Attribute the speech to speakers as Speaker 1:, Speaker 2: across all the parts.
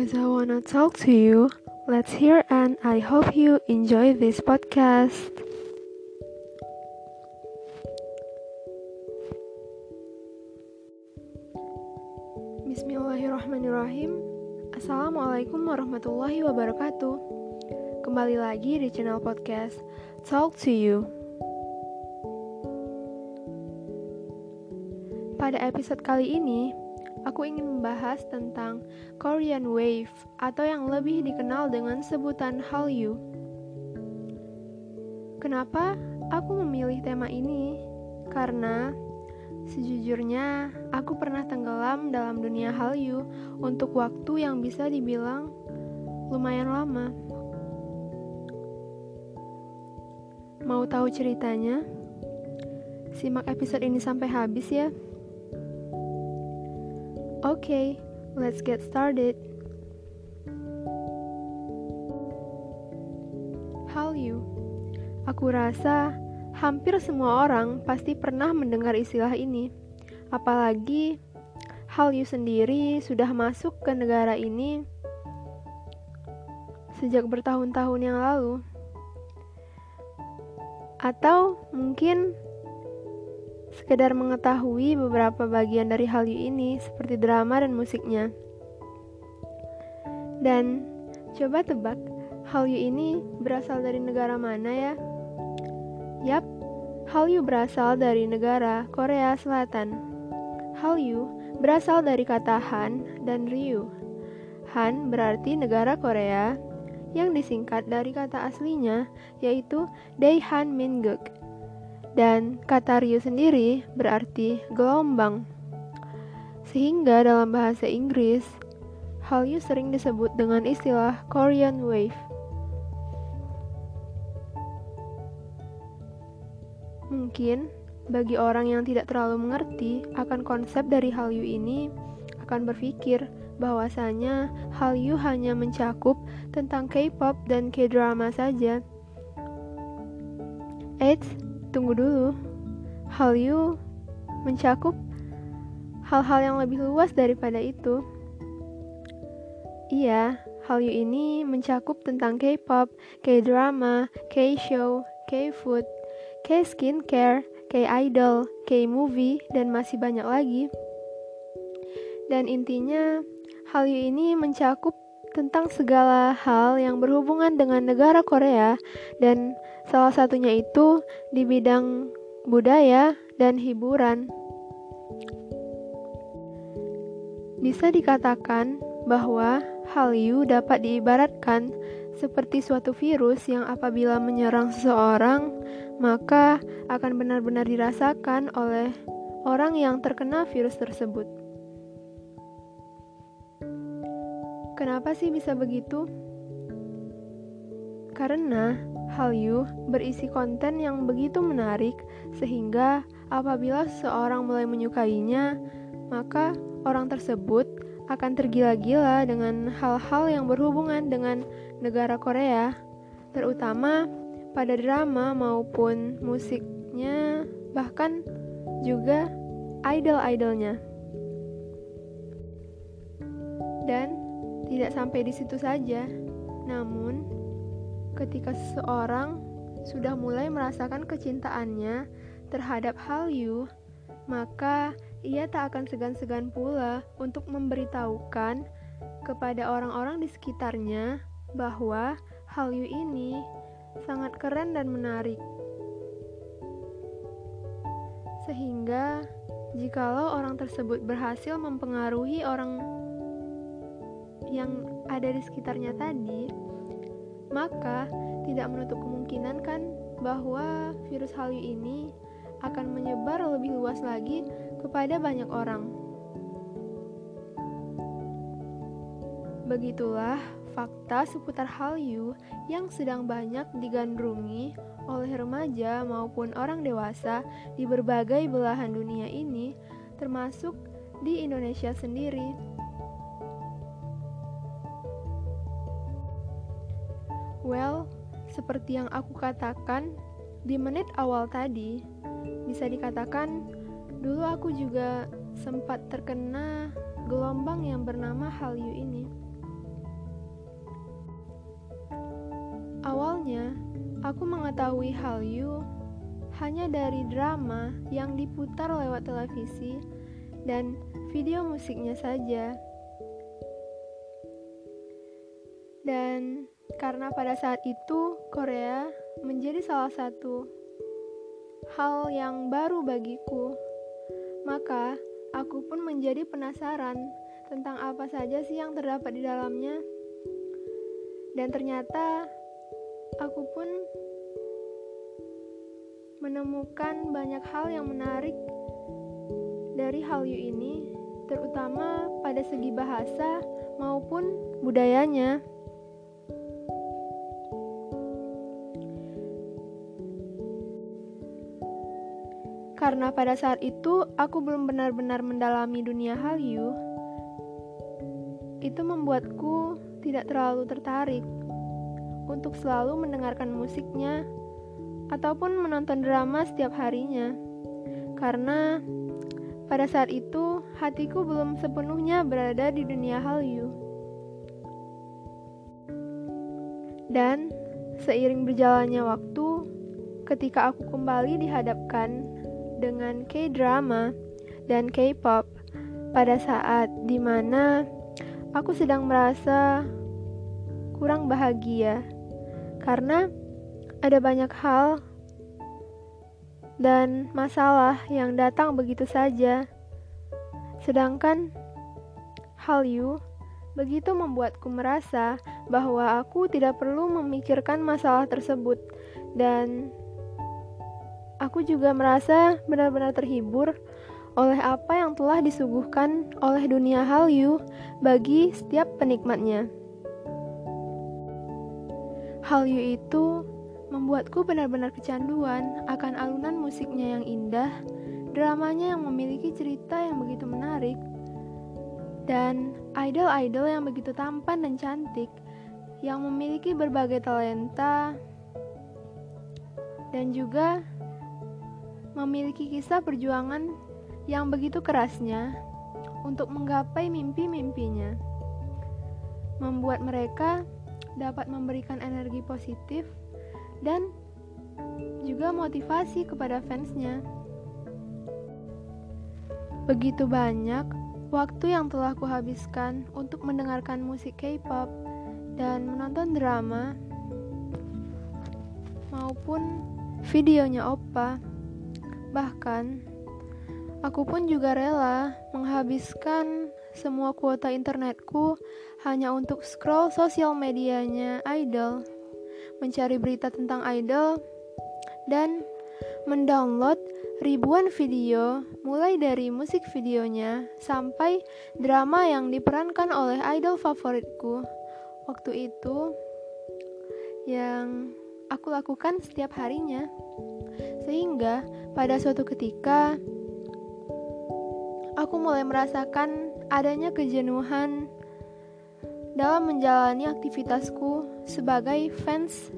Speaker 1: Cause I wanna talk to you. Let's hear and I hope you enjoy this podcast. Bismillahirrahmanirrahim. Assalamualaikum warahmatullahi wabarakatuh. Kembali lagi di channel podcast Talk to You. Pada episode kali ini, aku ingin membahas tentang Korean Wave atau yang lebih dikenal dengan sebutan Hallyu. Kenapa aku memilih tema ini? Karena sejujurnya aku pernah tenggelam dalam dunia Hallyu untuk waktu yang bisa dibilang lumayan lama. Mau tahu ceritanya? Simak episode ini sampai habis ya. Okay, let's get started. Hallyu. Aku rasa hampir semua orang pasti pernah mendengar istilah ini. Apalagi Hallyu sendiri sudah masuk ke negara ini sejak bertahun-tahun yang lalu. Atau mungkin sekedar mengetahui beberapa bagian dari Hallyu ini seperti drama dan musiknya. Dan coba tebak, Hallyu ini berasal dari negara mana ya? Yap, Hallyu berasal dari negara Korea Selatan. Hallyu berasal dari kata Han dan Ryu. Han berarti negara Korea yang disingkat dari kata aslinya yaitu Daehan Minguk dan kata Ryu sendiri berarti gelombang. Sehingga dalam bahasa Inggris, Hallyu sering disebut dengan istilah Korean Wave. Mungkin bagi orang yang tidak terlalu mengerti akan konsep dari Hallyu ini akan berpikir bahwasanya Hallyu hanya mencakup tentang K-pop dan K-drama saja. Eits, Tunggu dulu, Hallyu mencakup hal-hal yang lebih luas daripada itu. Iya, Hallyu ini mencakup tentang K-pop, K-drama, K-show, K-food, K-skincare, K-idol, K-movie, dan masih banyak lagi. Dan intinya, Hallyu ini mencakup tentang segala hal yang berhubungan dengan negara Korea dan Salah satunya itu di bidang budaya dan hiburan. Bisa dikatakan bahwa Hallyu dapat diibaratkan seperti suatu virus yang apabila menyerang seseorang, maka akan benar-benar dirasakan oleh orang yang terkena virus tersebut. Kenapa sih bisa begitu? Karena Hallyu berisi konten yang begitu menarik sehingga apabila seseorang mulai menyukainya, maka orang tersebut akan tergila-gila dengan hal-hal yang berhubungan dengan negara Korea, terutama pada drama maupun musiknya, bahkan juga idol-idolnya. Dan tidak sampai di situ saja, namun ketika seseorang sudah mulai merasakan kecintaannya terhadap Hallyu, maka ia tak akan segan-segan pula untuk memberitahukan kepada orang-orang di sekitarnya bahwa Hallyu ini sangat keren dan menarik. Sehingga jikalau orang tersebut berhasil mempengaruhi orang yang ada di sekitarnya tadi, maka tidak menutup kemungkinan kan bahwa virus Hallyu ini akan menyebar lebih luas lagi kepada banyak orang. Begitulah fakta seputar Hallyu yang sedang banyak digandrungi oleh remaja maupun orang dewasa di berbagai belahan dunia ini, termasuk di Indonesia sendiri. Seperti yang aku katakan di menit awal tadi, bisa dikatakan dulu aku juga sempat terkena gelombang yang bernama Hallyu ini. Awalnya, aku mengetahui Hallyu hanya dari drama yang diputar lewat televisi dan video musiknya saja. Dan karena pada saat itu Korea menjadi salah satu hal yang baru bagiku, maka aku pun menjadi penasaran tentang apa saja sih yang terdapat di dalamnya. Dan ternyata aku pun menemukan banyak hal yang menarik dari Hallyu ini, terutama pada segi bahasa maupun budayanya. Karena pada saat itu aku belum benar-benar mendalami dunia Hallyu, itu membuatku tidak terlalu tertarik untuk selalu mendengarkan musiknya ataupun menonton drama setiap harinya. Karena pada saat itu hatiku belum sepenuhnya berada di dunia Hallyu. Dan seiring berjalannya waktu, ketika aku kembali dihadapkan dengan K-drama dan K-pop pada saat di mana aku sedang merasa kurang bahagia karena ada banyak hal dan masalah yang datang begitu saja. Sedangkan Hallyu begitu membuatku merasa bahwa aku tidak perlu memikirkan masalah tersebut dan Aku juga merasa benar-benar terhibur oleh apa yang telah disuguhkan oleh dunia Hallyu bagi setiap penikmatnya. Hallyu itu membuatku benar-benar kecanduan akan alunan musiknya yang indah, dramanya yang memiliki cerita yang begitu menarik, dan idol-idol yang begitu tampan dan cantik yang memiliki berbagai talenta dan juga memiliki kisah perjuangan yang begitu kerasnya untuk menggapai mimpi-mimpinya, membuat mereka dapat memberikan energi positif dan juga motivasi kepada fansnya. Begitu banyak waktu yang telah kuhabiskan untuk mendengarkan musik K-pop dan menonton drama maupun videonya Oppa. Bahkan, aku pun juga rela menghabiskan semua kuota internetku hanya untuk scroll sosial medianya idol, mencari berita tentang idol, dan mendownload ribuan video mulai dari musik videonya sampai drama yang diperankan oleh idol favoritku waktu itu yang aku lakukan setiap harinya. Sehingga pada suatu ketika aku mulai merasakan adanya kejenuhan dalam menjalani aktivitasku sebagai fans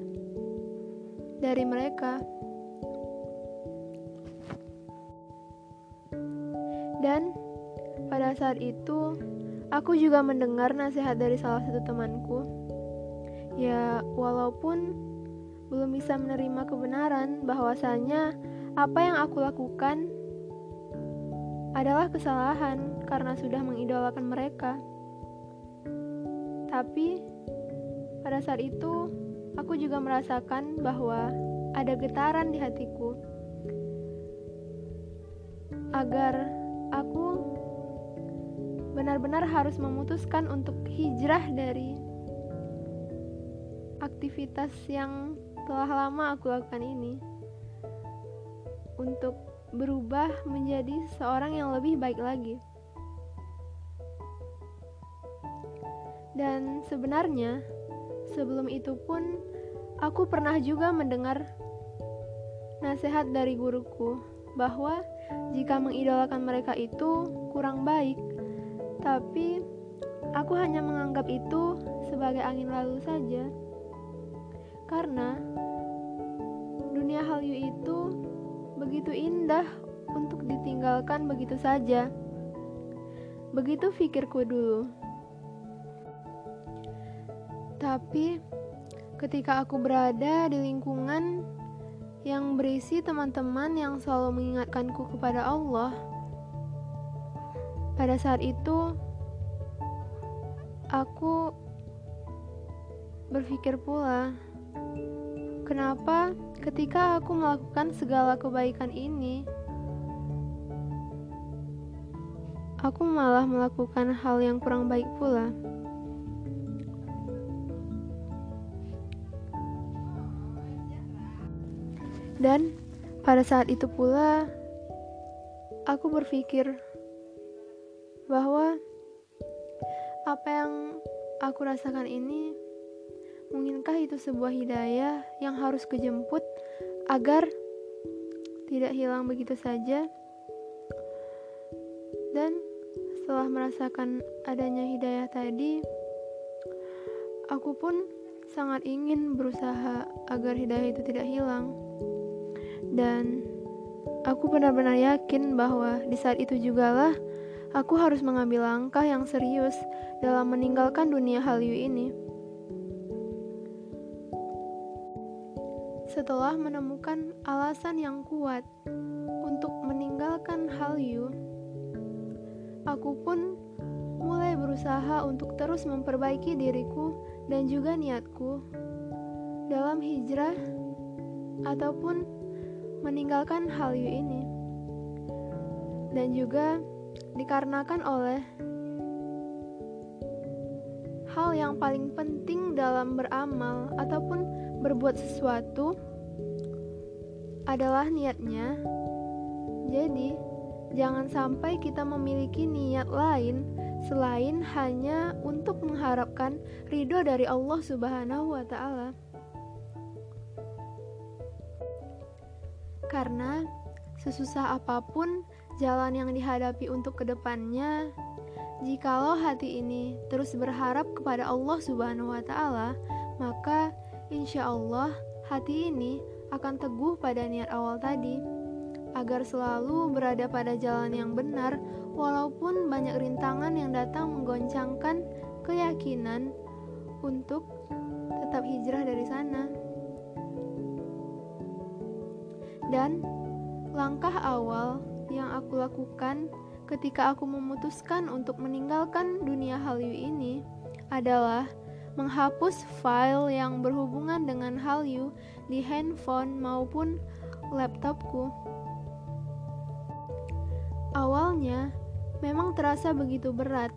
Speaker 1: dari mereka. Dan pada saat itu, aku juga mendengar nasihat dari salah satu temanku. Ya, walaupun belum bisa menerima kebenaran bahwasanya apa yang aku lakukan adalah kesalahan karena sudah mengidolakan mereka. Tapi pada saat itu aku juga merasakan bahwa ada getaran di hatiku agar aku benar-benar harus memutuskan untuk hijrah dari aktivitas yang telah lama aku lakukan ini untuk berubah menjadi seorang yang lebih baik lagi. Dan sebenarnya, sebelum itu pun aku pernah juga mendengar nasihat dari guruku bahwa jika mengidolakan mereka itu kurang baik, tapi aku hanya menganggap itu sebagai angin lalu saja. Karena dunia Hallyu itu begitu indah untuk ditinggalkan begitu saja. Begitu pikirku dulu. Tapi ketika aku berada di lingkungan yang berisi teman-teman yang selalu mengingatkanku kepada Allah. Pada saat itu, aku berpikir pula, kenapa ketika aku melakukan segala kebaikan ini, aku malah melakukan hal yang kurang baik pula. Dan pada saat itu pula aku berpikir bahwa apa yang aku rasakan ini mungkinkah itu sebuah hidayah yang harus kejemput agar tidak hilang begitu saja dan setelah merasakan adanya hidayah tadi aku pun sangat ingin berusaha agar hidayah itu tidak hilang dan aku benar-benar yakin bahwa di saat itu jugalah aku harus mengambil langkah yang serius dalam meninggalkan dunia Hallyu ini. Setelah menemukan alasan yang kuat untuk meninggalkan Hallyu, aku pun mulai berusaha untuk terus memperbaiki diriku dan juga niatku dalam hijrah ataupun meninggalkan hal ini. Dan juga dikarenakan oleh hal yang paling penting dalam beramal ataupun berbuat sesuatu adalah niatnya. Jadi, jangan sampai kita memiliki niat lain selain hanya untuk mengharapkan ridho dari Allah Subhanahu wa Ta'ala. Karena sesusah apa pun jalan yang dihadapi untuk ke depannya, jikalau hati ini terus berharap kepada Allah Subhanahu wa Ta'ala, maka insya Allah hati ini akan teguh pada niat awal tadi, agar selalu berada pada jalan yang benar, walaupun banyak rintangan yang datang menggoncangkan keyakinan untuk tetap hijrah dari sana. Dan langkah awal yang aku lakukan ketika aku memutuskan untuk meninggalkan dunia Hallyu ini adalah menghapus file yang berhubungan dengan Hallyu di handphone maupun laptopku. Awalnya memang terasa begitu berat,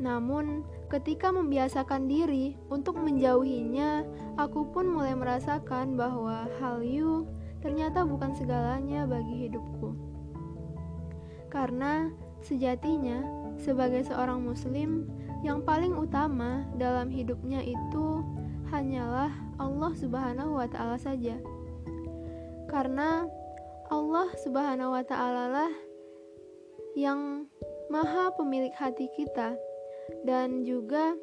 Speaker 1: namun ketika membiasakan diri untuk menjauhinya, aku pun mulai merasakan bahwa Hallyu ternyata bukan segalanya bagi hidupku. Karena sejatinya, sebagai seorang Muslim, yang paling utama dalam hidupnya itu hanyalah Allah Subhanahu wa Ta'ala saja, karena Allah Subhanahu wa Ta'ala lah yang Maha Pemilik hati kita, dan juga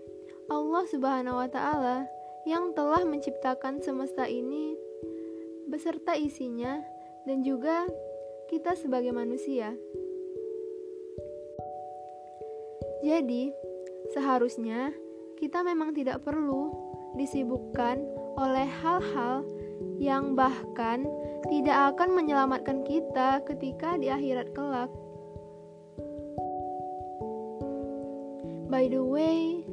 Speaker 1: Allah Subhanahu wa Ta'ala yang telah menciptakan semesta ini beserta isinya, dan juga kita sebagai manusia. Jadi, seharusnya kita memang tidak perlu disibukkan oleh hal-hal yang bahkan tidak akan menyelamatkan kita ketika di akhirat kelak. By the way,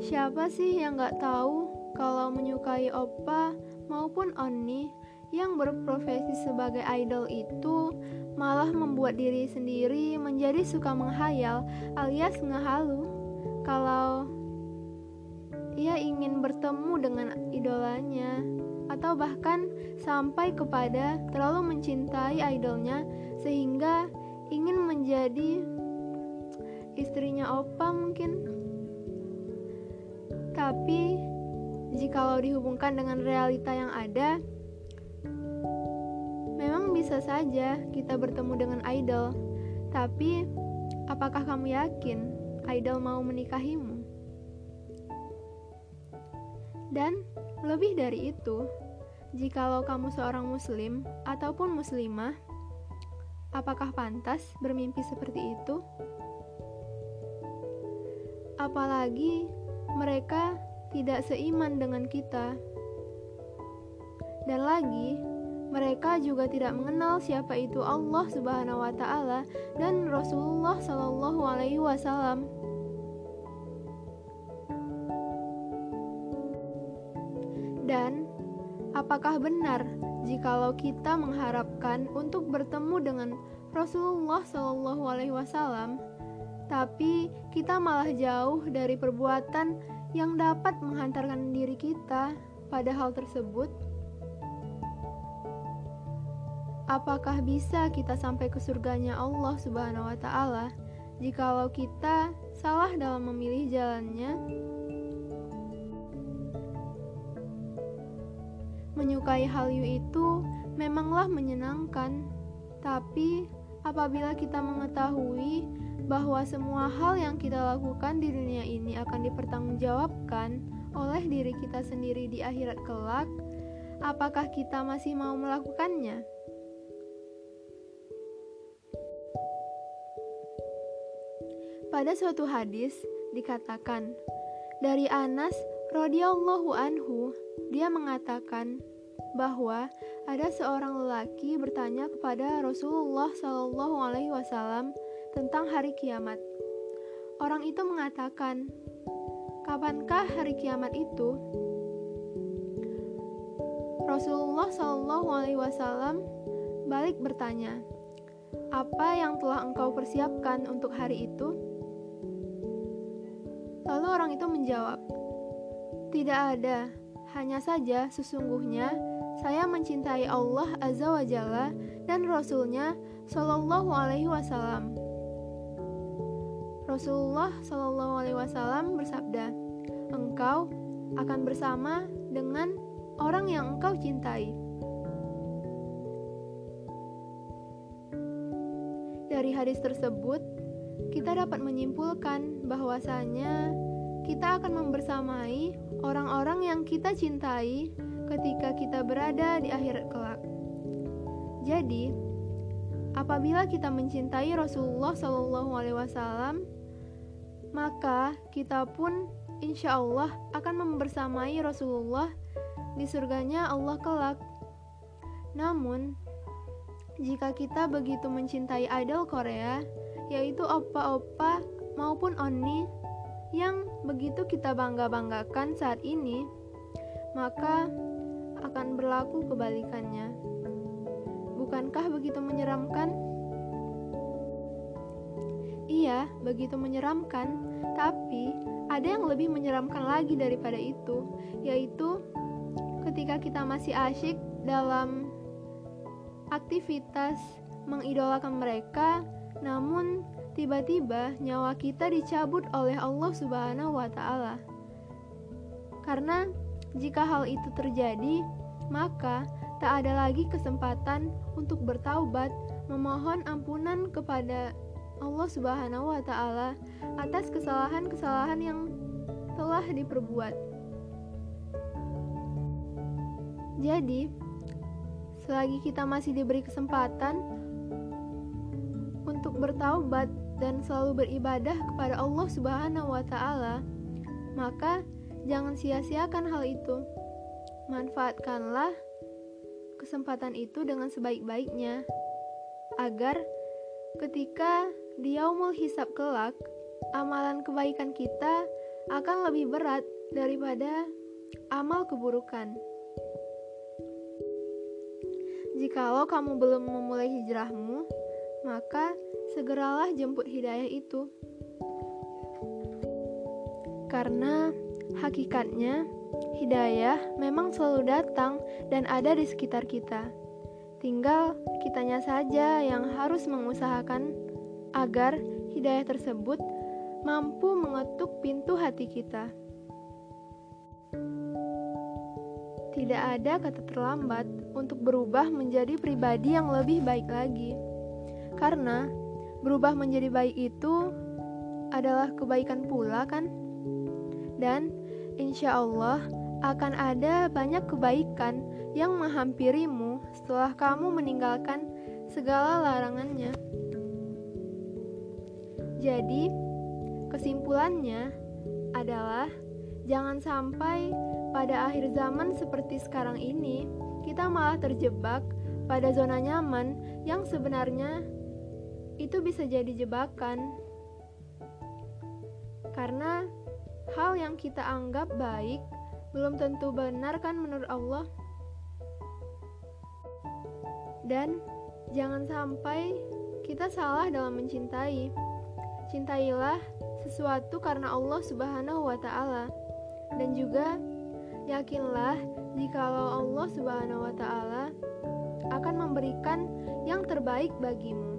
Speaker 1: siapa sih yang gak tahu kalau menyukai opa maupun Onni yang berprofesi sebagai idol itu malah membuat diri sendiri menjadi suka menghayal alias ngehalu kalau ia ingin bertemu dengan idolanya atau bahkan sampai kepada terlalu mencintai idolnya sehingga ingin menjadi istrinya opa mungkin. Tapi jikalau dihubungkan dengan realita yang ada Memang bisa saja kita bertemu dengan idol, tapi apakah kamu yakin idol mau menikahimu? Dan lebih dari itu, jikalau kamu seorang muslim ataupun muslimah, apakah pantas bermimpi seperti itu? Apalagi mereka tidak seiman dengan kita, Dan lagi, mereka juga tidak mengenal siapa itu Allah Subhanahu wa taala dan Rasulullah Shallallahu alaihi wasallam. Dan apakah benar jikalau kita mengharapkan untuk bertemu dengan Rasulullah Shallallahu alaihi wasallam tapi kita malah jauh dari perbuatan yang dapat menghantarkan diri kita pada hal tersebut? Apakah bisa kita sampai ke surganya Allah Subhanahu wa taala jikalau kita salah dalam memilih jalannya? Menyukai hal itu memanglah menyenangkan, tapi apabila kita mengetahui bahwa semua hal yang kita lakukan di dunia ini akan dipertanggungjawabkan oleh diri kita sendiri di akhirat kelak, apakah kita masih mau melakukannya? Pada suatu hadis dikatakan dari Anas radhiyallahu anhu dia mengatakan bahwa ada seorang lelaki bertanya kepada Rasulullah Shallallahu alaihi wasallam tentang hari kiamat. Orang itu mengatakan, "Kapankah hari kiamat itu?" Rasulullah Shallallahu alaihi wasallam balik bertanya, "Apa yang telah engkau persiapkan untuk hari itu?" Lalu orang itu menjawab, "Tidak ada, hanya saja sesungguhnya saya mencintai Allah Azza wa Jalla dan Rasulnya Shallallahu Alaihi Wasallam." Rasulullah Shallallahu Alaihi Wasallam bersabda, "Engkau akan bersama dengan orang yang engkau cintai." Dari hadis tersebut, kita dapat menyimpulkan bahwasanya kita akan membersamai orang-orang yang kita cintai ketika kita berada di akhirat kelak. Jadi, apabila kita mencintai Rasulullah Shallallahu Alaihi Wasallam, maka kita pun insya Allah akan membersamai Rasulullah di surganya Allah kelak. Namun, jika kita begitu mencintai idol Korea, yaitu opa-opa maupun oni yang begitu kita bangga-banggakan saat ini, maka akan berlaku kebalikannya. Bukankah begitu menyeramkan? Iya, begitu menyeramkan, tapi ada yang lebih menyeramkan lagi daripada itu, yaitu ketika kita masih asyik dalam aktivitas mengidolakan mereka namun, tiba-tiba nyawa kita dicabut oleh Allah Subhanahu wa taala. Karena jika hal itu terjadi, maka tak ada lagi kesempatan untuk bertaubat, memohon ampunan kepada Allah Subhanahu wa taala atas kesalahan-kesalahan yang telah diperbuat. Jadi, selagi kita masih diberi kesempatan untuk bertaubat dan selalu beribadah kepada Allah Subhanahu wa taala, maka jangan sia-siakan hal itu. Manfaatkanlah kesempatan itu dengan sebaik-baiknya agar ketika di yaumul hisab kelak, amalan kebaikan kita akan lebih berat daripada amal keburukan. Jikalau kamu belum memulai hijrahmu, maka segeralah jemput hidayah itu. Karena hakikatnya hidayah memang selalu datang dan ada di sekitar kita. Tinggal kitanya saja yang harus mengusahakan agar hidayah tersebut mampu mengetuk pintu hati kita. Tidak ada kata terlambat untuk berubah menjadi pribadi yang lebih baik lagi. Karena berubah menjadi baik itu adalah kebaikan pula kan? Dan insya Allah akan ada banyak kebaikan yang menghampirimu setelah kamu meninggalkan segala larangannya. Jadi, kesimpulannya adalah jangan sampai pada akhir zaman seperti sekarang ini kita malah terjebak pada zona nyaman yang sebenarnya itu bisa jadi jebakan. Karena hal yang kita anggap baik belum tentu benar kan menurut Allah. Dan jangan sampai kita salah dalam mencintai. Cintailah sesuatu karena Allah Subhanahu wa taala. Dan juga yakinlah jikalau Allah Subhanahu wa taala akan memberikan yang terbaik bagimu.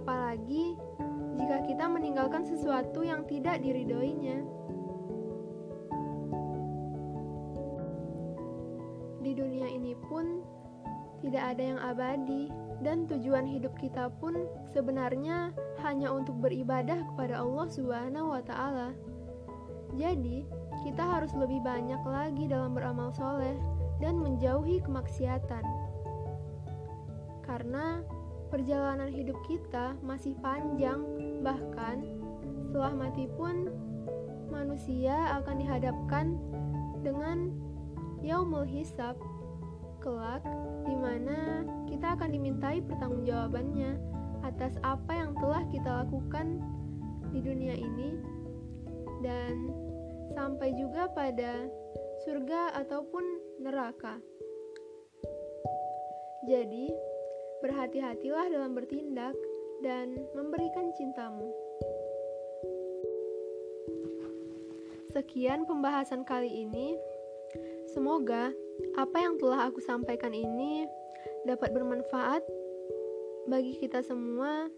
Speaker 1: Apalagi jika kita meninggalkan sesuatu yang tidak diridoinya. Di dunia ini pun tidak ada yang abadi dan tujuan hidup kita pun sebenarnya hanya untuk beribadah kepada Allah Subhanahu wa taala. Jadi, kita harus lebih banyak lagi dalam beramal soleh dan menjauhi kemaksiatan. Karena perjalanan hidup kita masih panjang, bahkan setelah mati pun manusia akan dihadapkan dengan yaumul hisab kelak di mana kita akan dimintai pertanggungjawabannya atas apa yang telah kita lakukan di dunia ini dan sampai juga pada surga ataupun neraka. Jadi, berhati-hatilah dalam bertindak dan memberikan cintamu. Sekian pembahasan kali ini. Semoga apa yang telah aku sampaikan ini dapat bermanfaat bagi kita semua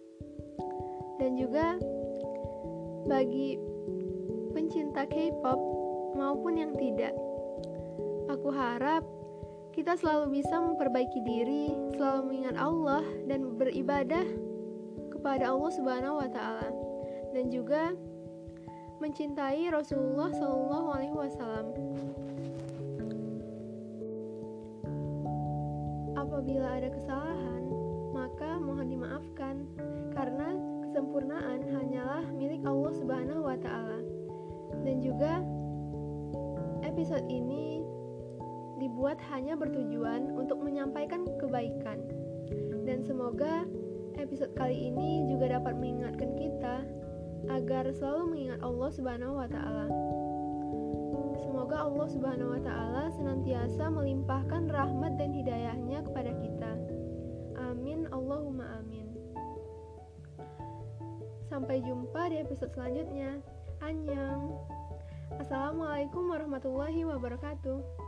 Speaker 1: dan juga bagi pencinta K-pop maupun yang tidak. Aku harap kita selalu bisa memperbaiki diri, selalu mengingat Allah dan beribadah kepada Allah Subhanahu wa taala dan juga mencintai Rasulullah Shallallahu alaihi wasallam. Hanya bertujuan untuk menyampaikan kebaikan. Dan semoga episode kali ini juga dapat mengingatkan kita agar selalu mengingat Allah Subhanahu wa taala. Semoga Allah Subhanahu wa taala senantiasa melimpahkan rahmat dan hidayahnya kepada kita. Amin Allahumma amin. Sampai jumpa di episode selanjutnya. Annyeong. Assalamualaikum warahmatullahi wabarakatuh.